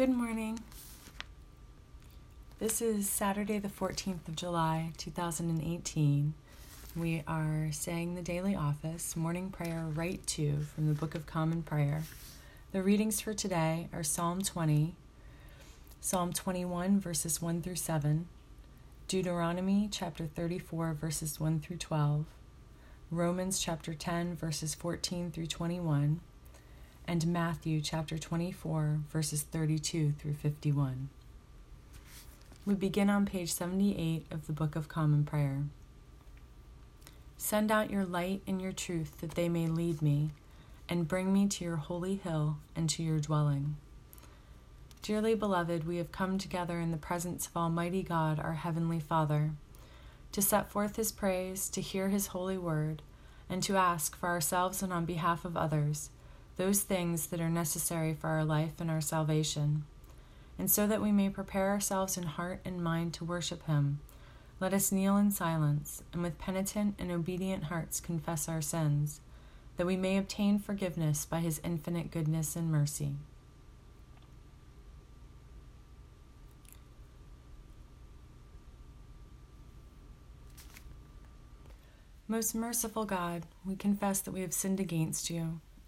Good morning. This is Saturday, the 14th of July, 2018. We are saying the daily office, morning prayer, Rite Two, from the Book of Common Prayer. The readings for today are Psalm 20, Psalm 21, verses 1 through 7, Deuteronomy chapter 34, verses 1 through 12, Romans chapter 10, verses 14 through 21, and Matthew chapter 24, verses 32 through 51. We begin on page 78 of the Book of Common Prayer. Send out your light and your truth that they may lead me, and bring me to your holy hill and to your dwelling. Dearly beloved, we have come together in the presence of Almighty God, our Heavenly Father, to set forth His praise, to hear His holy word, and to ask for ourselves and on behalf of others those things that are necessary for our life and our salvation. And so that we may prepare ourselves in heart and mind to worship Him, let us kneel in silence and with penitent and obedient hearts confess our sins, that we may obtain forgiveness by His infinite goodness and mercy. Most merciful God, we confess that we have sinned against you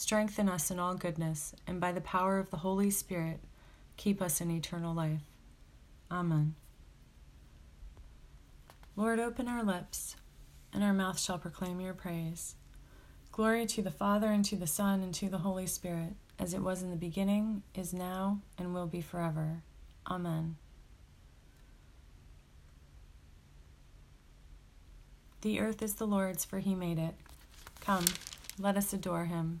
Strengthen us in all goodness, and by the power of the Holy Spirit, keep us in eternal life. Amen. Lord, open our lips, and our mouth shall proclaim your praise. Glory to the Father, and to the Son, and to the Holy Spirit, as it was in the beginning, is now, and will be forever. Amen. The earth is the Lord's, for he made it. Come, let us adore him.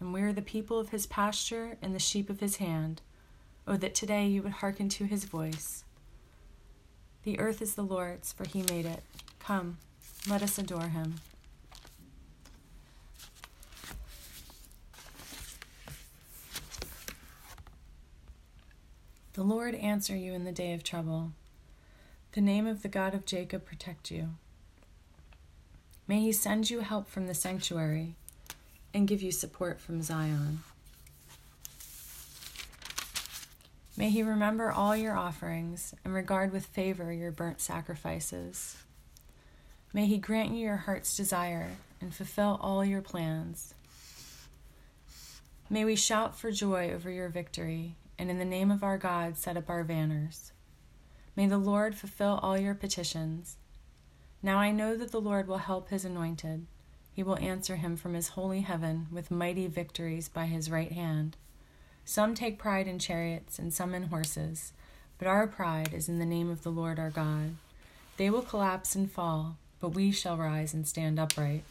and we are the people of his pasture and the sheep of his hand. Oh, that today you would hearken to his voice. The earth is the Lord's, for he made it. Come, let us adore him. The Lord answer you in the day of trouble. The name of the God of Jacob protect you. May he send you help from the sanctuary and give you support from Zion. May he remember all your offerings and regard with favor your burnt sacrifices. May he grant you your heart's desire and fulfill all your plans. May we shout for joy over your victory, and in the name of our God set up our banners. May the Lord fulfill all your petitions. Now I know that the Lord will help his anointed. He will answer him from his holy heaven with mighty victories by his right hand. Some take pride in chariots and some in horses, but our pride is in the name of the Lord our God. They will collapse and fall, but we shall rise and stand upright.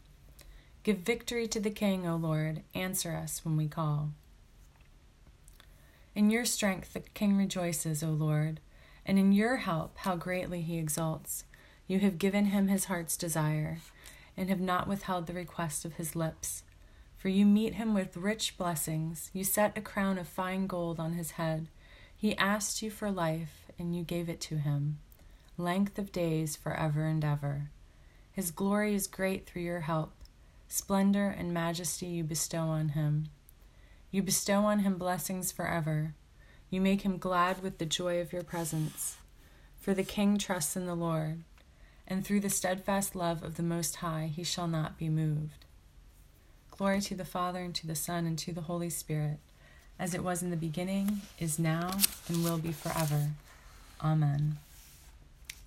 Give victory to the King, O Lord. Answer us when we call. In your strength the King rejoices, O Lord, and in your help how greatly he exults. You have given him his heart's desire and have not withheld the request of his lips. For you meet him with rich blessings, you set a crown of fine gold on his head. He asked you for life, and you gave it to him, length of days forever and ever. His glory is great through your help. Splendor and majesty you bestow on him. You bestow on him blessings forever. You make him glad with the joy of your presence. For the king trusts in the Lord and through the steadfast love of the Most High he shall not be moved. Glory to the Father, and to the Son, and to the Holy Spirit, as it was in the beginning, is now, and will be forever. Amen.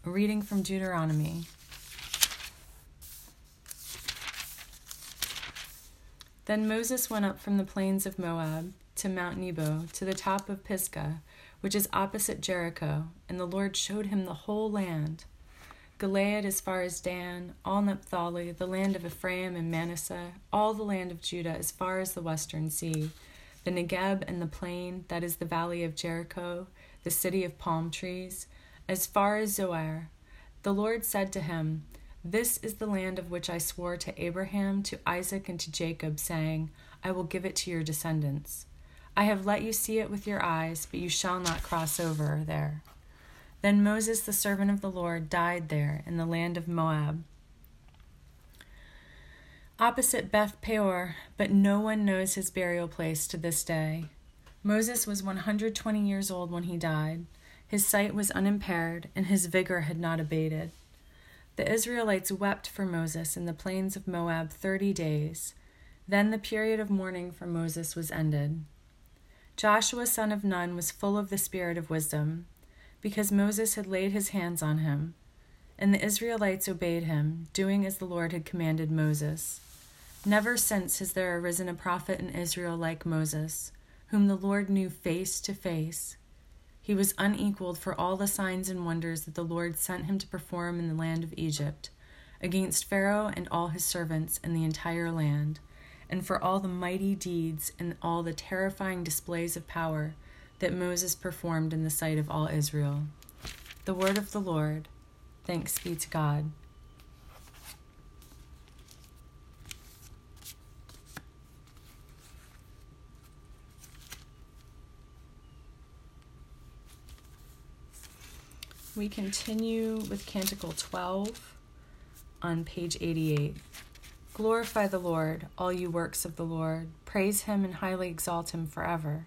A reading from Deuteronomy. Then Moses went up from the plains of Moab to Mount Nebo, to the top of Pisgah, which is opposite Jericho, and the Lord showed him the whole land Gilead as far as Dan, all Naphtali, the land of Ephraim and Manasseh, all the land of Judah as far as the western sea, the Negeb and the plain, that is the valley of Jericho, the city of palm trees, as far as Zoar. The Lord said to him, This is the land of which I swore to Abraham, to Isaac, and to Jacob, saying, I will give it to your descendants. I have let you see it with your eyes, but you shall not cross over there. Then Moses, the servant of the Lord, died there in the land of Moab, opposite Beth Peor, but no one knows his burial place to this day. Moses was 120 years old when he died. His sight was unimpaired, and his vigor had not abated. The Israelites wept for Moses in the plains of Moab thirty days. Then the period of mourning for Moses was ended. Joshua, son of Nun, was full of the spirit of wisdom because Moses had laid his hands on him. And the Israelites obeyed him, doing as the Lord had commanded Moses. Never since has there arisen a prophet in Israel like Moses, whom the Lord knew face to face. He was unequaled for all the signs and wonders that the Lord sent him to perform in the land of Egypt, against Pharaoh and all his servants and the entire land, and for all the mighty deeds and all the terrifying displays of power that Moses performed in the sight of all Israel. The word of the Lord. Thanks be to God. We continue with Canticle 12 on page 88. Glorify the Lord, all you works of the Lord. Praise him and highly exalt him forever.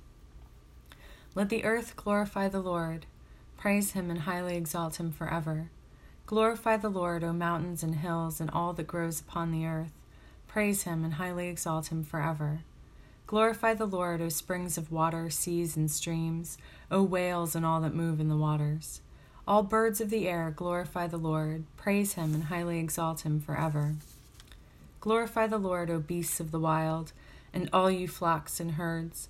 Let the earth glorify the Lord. Praise him and highly exalt him forever. Glorify the Lord, O mountains and hills, and all that grows upon the earth. Praise him and highly exalt him forever. Glorify the Lord, O springs of water, seas, and streams, O whales and all that move in the waters. All birds of the air, glorify the Lord. Praise him and highly exalt him forever. Glorify the Lord, O beasts of the wild, and all you flocks and herds.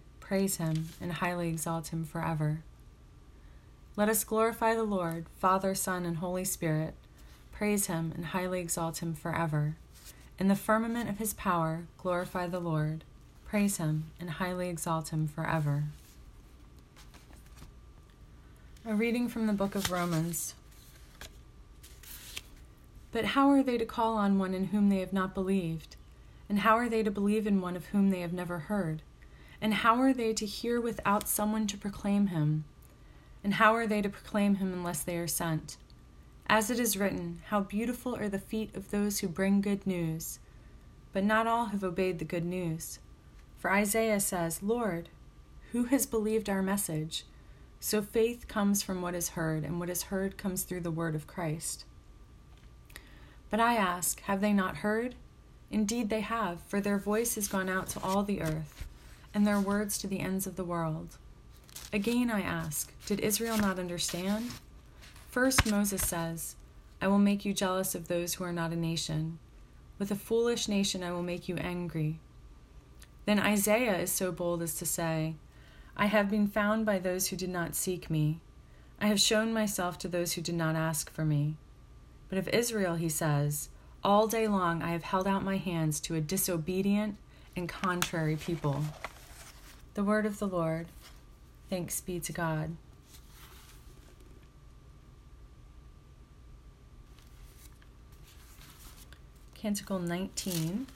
praise him, and highly exalt him forever. Let us glorify the Lord, Father, Son, and Holy Spirit. Praise him and highly exalt him forever. In the firmament of his power, glorify the Lord. Praise him and highly exalt him forever. A reading from the book of Romans. But how are they to call on one in whom they have not believed? And how are they to believe in one of whom they have never heard? And how are they to hear without someone to proclaim him? And how are they to proclaim him unless they are sent? As it is written, How beautiful are the feet of those who bring good news! But not all have obeyed the good news. For Isaiah says, Lord, who has believed our message? So faith comes from what is heard, and what is heard comes through the word of Christ. But I ask, have they not heard? Indeed, they have, for their voice has gone out to all the earth, and their words to the ends of the world. Again, I ask, did Israel not understand? First, Moses says, I will make you jealous of those who are not a nation. With a foolish nation, I will make you angry. Then Isaiah is so bold as to say, I have been found by those who did not seek me. I have shown myself to those who did not ask for me. But of Israel, he says, All day long I have held out my hands to a disobedient and contrary people. The word of the Lord. Thanks be to God. Canticle 19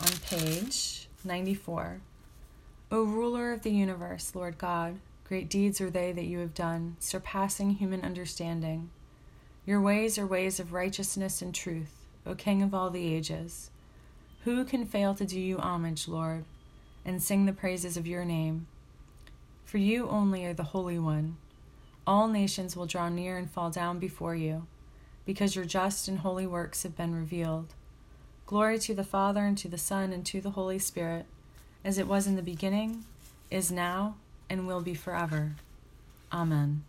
on page 94. O ruler of the universe, Lord God, great deeds are they that you have done, surpassing human understanding. Your ways are ways of righteousness and truth, O King of all the ages. Who can fail to do you homage, Lord, and sing the praises of your name? For you only are the Holy One. All nations will draw near and fall down before you, because your just and holy works have been revealed. Glory to the Father, and to the Son, and to the Holy Spirit, as it was in the beginning, is now, and will be forever. Amen.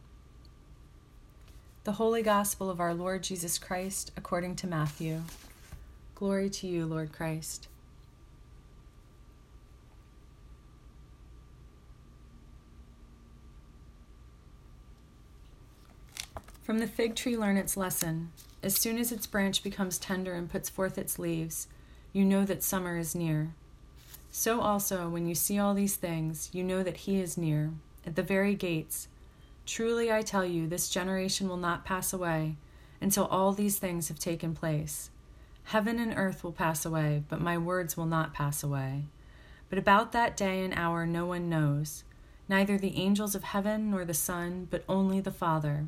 The Holy Gospel of our Lord Jesus Christ, according to Matthew. Glory to you, Lord Christ. From the fig tree, learn its lesson. As soon as its branch becomes tender and puts forth its leaves, you know that summer is near. So also, when you see all these things, you know that He is near, at the very gates. Truly I tell you, this generation will not pass away until all these things have taken place. Heaven and earth will pass away, but my words will not pass away. But about that day and hour no one knows, neither the angels of heaven nor the Son, but only the Father.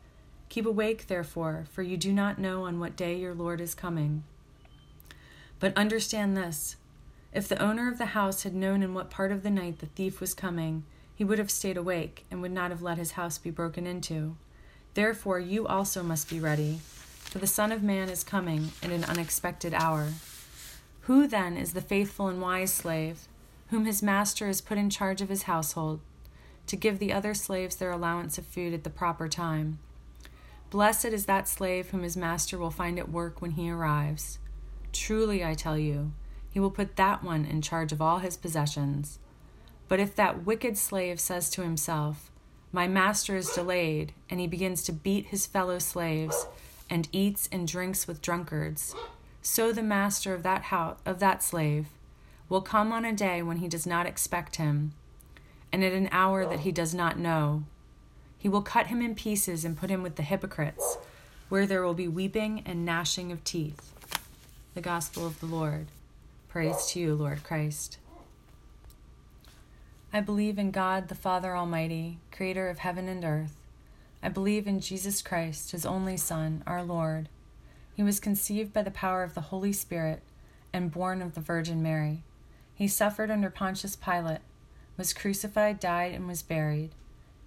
Keep awake, therefore, for you do not know on what day your Lord is coming. But understand this if the owner of the house had known in what part of the night the thief was coming, he would have stayed awake and would not have let his house be broken into. Therefore, you also must be ready, for the Son of Man is coming in an unexpected hour. Who then is the faithful and wise slave, whom his master has put in charge of his household, to give the other slaves their allowance of food at the proper time? Blessed is that slave whom his master will find at work when he arrives. Truly, I tell you, he will put that one in charge of all his possessions. But if that wicked slave says to himself, My master is delayed, and he begins to beat his fellow slaves, and eats and drinks with drunkards, so the master of that house, of that slave will come on a day when he does not expect him, and at an hour that he does not know he will cut him in pieces and put him with the hypocrites, where there will be weeping and gnashing of teeth. The Gospel of the Lord. Praise to you, Lord Christ. I believe in God, the Father Almighty, creator of heaven and earth. I believe in Jesus Christ, his only Son, our Lord. He was conceived by the power of the Holy Spirit and born of the Virgin Mary. He suffered under Pontius Pilate, was crucified, died, and was buried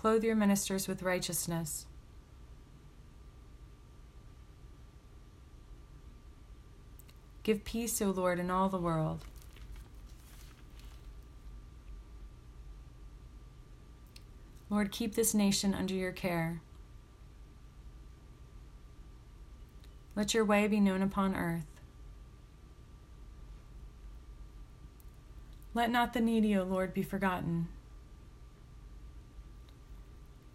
Clothe your ministers with righteousness. Give peace, O Lord, in all the world. Lord, keep this nation under your care. Let your way be known upon earth. Let not the needy, O Lord, be forgotten.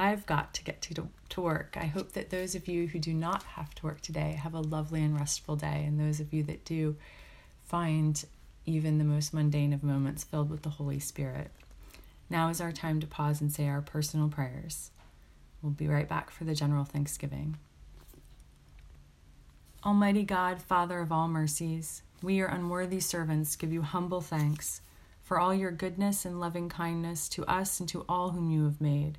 I've got to get to to work. I hope that those of you who do not have to work today have a lovely and restful day, and those of you that do find even the most mundane of moments filled with the Holy Spirit. Now is our time to pause and say our personal prayers. We'll be right back for the general thanksgiving. Almighty God, Father of all mercies, we, your unworthy servants, give you humble thanks for all your goodness and loving kindness to us and to all whom you have made.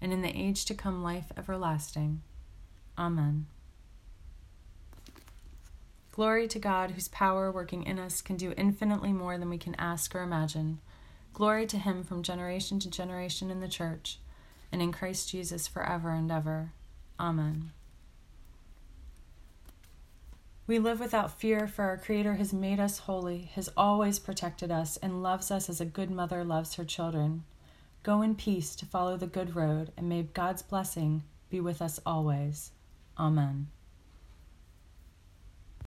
and in the age to come life everlasting. Amen. Glory to God, whose power working in us can do infinitely more than we can ask or imagine. Glory to him from generation to generation in the church, and in Christ Jesus forever and ever. Amen. We live without fear, for our Creator has made us holy, has always protected us, and loves us as a good mother loves her children. Go in peace to follow the good road, and may God's blessing be with us always. Amen.